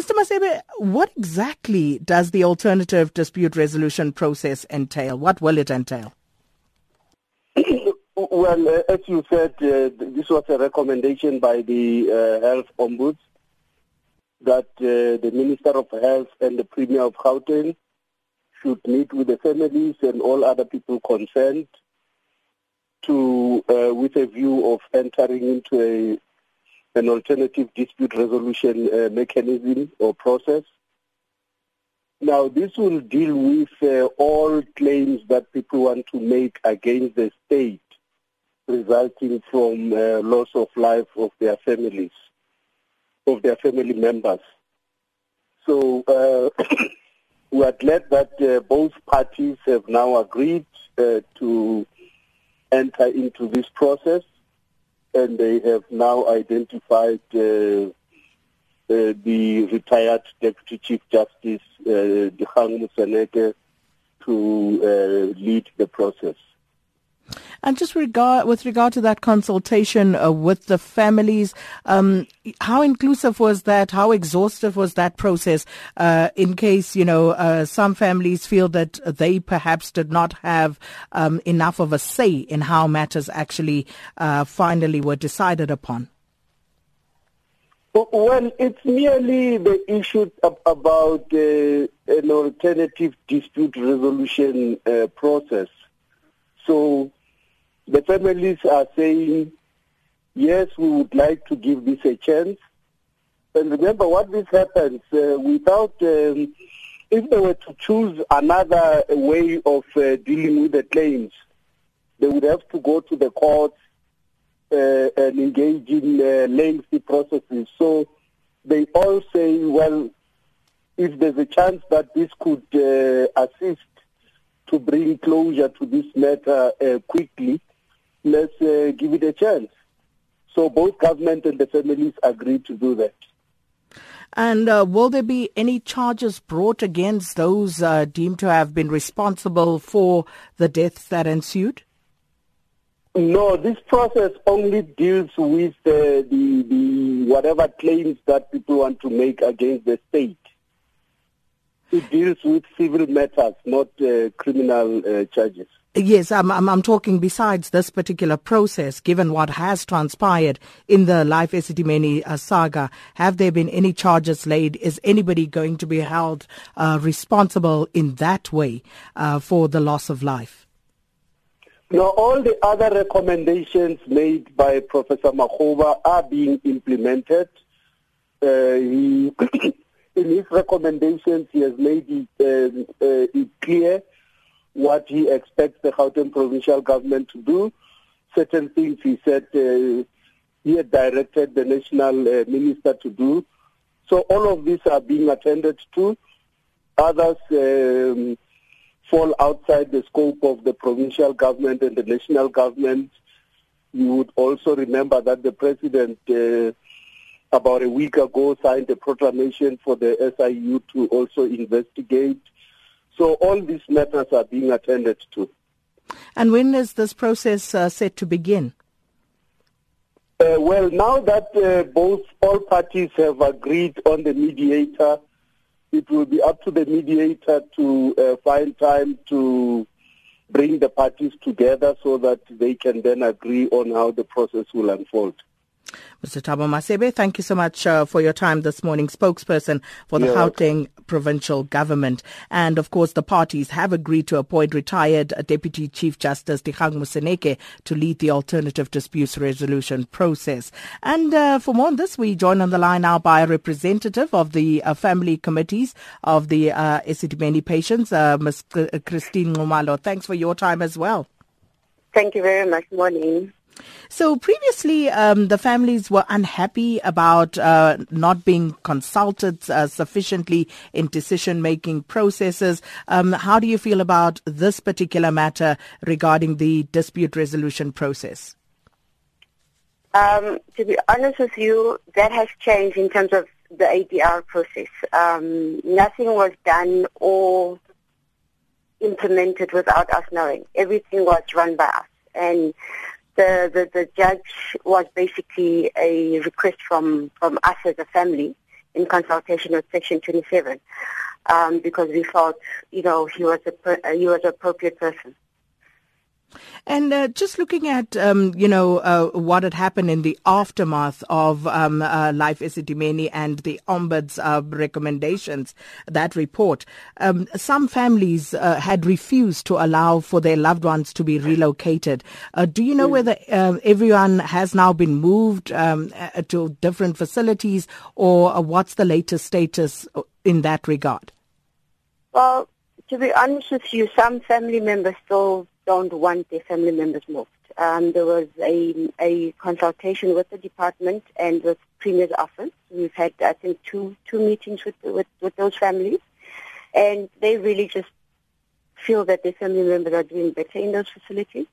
Mr. Masebe, what exactly does the alternative dispute resolution process entail? What will it entail? well, uh, as you said, uh, this was a recommendation by the uh, health ombuds that uh, the Minister of Health and the Premier of Gauteng should meet with the families and all other people concerned to, uh, with a view of entering into a an alternative dispute resolution uh, mechanism or process. Now, this will deal with uh, all claims that people want to make against the state resulting from uh, loss of life of their families, of their family members. So uh, we are glad that uh, both parties have now agreed uh, to enter into this process, and they have now identified uh, uh, the retired Deputy Chief Justice uh, Dikgang Moseneke to uh, lead the process. And just regard with regard to that consultation uh, with the families, um, how inclusive was that? How exhaustive was that process? Uh, in case you know uh, some families feel that they perhaps did not have um, enough of a say in how matters actually uh, finally were decided upon. Well, it's merely the issue about an alternative dispute resolution uh, process. So the families are saying, yes, we would like to give this a chance. And remember, what this happens uh, without, um, if they were to choose another way of uh, dealing with the claims, they would have to go to the courts uh, and engage in uh, lengthy processes. So they all say, well, if there's a chance that this could uh, assist to bring closure to this matter uh, quickly, let's uh, give it a chance. So both government and the families agreed to do that. And uh, will there be any charges brought against those uh, deemed to have been responsible for the deaths that ensued? No, this process only deals with uh, the, the whatever claims that people want to make against the state. It deals with civil matters, not uh, criminal uh, charges. Yes, I'm, I'm, I'm, talking besides this particular process, given what has transpired in the Life Esidimeni uh, saga, have there been any charges laid? Is anybody going to be held uh, responsible in that way uh, for the loss of life? Now, all the other recommendations made by Professor Makgoba are being implemented. Uh, he, in his recommendations, he has made it, uh, uh, it clear what he expects the Gauteng provincial government to do. Certain things he said uh, he had directed the national uh, minister to do. So all of these are being attended to. Others um, fall outside the scope of the provincial government and the national government. You would also remember that the president uh, about a week ago signed a proclamation for the SIU to also investigate so all these matters are being attended to. And when is this process uh, set to begin? Uh, well, now that uh, both all parties have agreed on the mediator, it will be up to the mediator to uh, find time to bring the parties together so that they can then agree on how the process will unfold. Mr. Thabo Masebe, thank you so much uh, for your time this morning, spokesperson for the yeah. Gauteng provincial government. And of course, the parties have agreed to appoint retired Deputy Chief Justice Dikgang Moseneke to lead the alternative disputes resolution process. And uh, for more on this, we join on the line now by a representative of the uh, family committees of the uh, Esidimeni patients, uh, Ms. Christine Nxumalo. Thanks for your time as well. Thank you very much. Morning. So previously, um, the families were unhappy about uh, not being consulted uh, sufficiently in decision-making processes. Um, how do you feel about this particular matter regarding the dispute resolution process? Um, to be honest with you, that has changed in terms of the ADR process. Um, nothing was done or implemented without us knowing. Everything was run by us. And the, the, the judge was basically a request from, from us as a family in consultation with Section 27 um, because we felt, you know, he was a he was an appropriate person. And uh, just looking at, um, you know, uh, what had happened in the aftermath of um, uh, Life Esidimeni and the Ombuds uh, recommendations, that report, um, some families uh, had refused to allow for their loved ones to be relocated. Uh, do you know mm. whether everyone has now been moved um, to different facilities or what's the latest status in that regard? Well, to be honest with you, some family members still don't want their family members moved. Um, there was a, a consultation with the department and with Premier's office. We've had, I think, two two meetings with, with, with those families, and they really just feel that their family members are doing better in those facilities.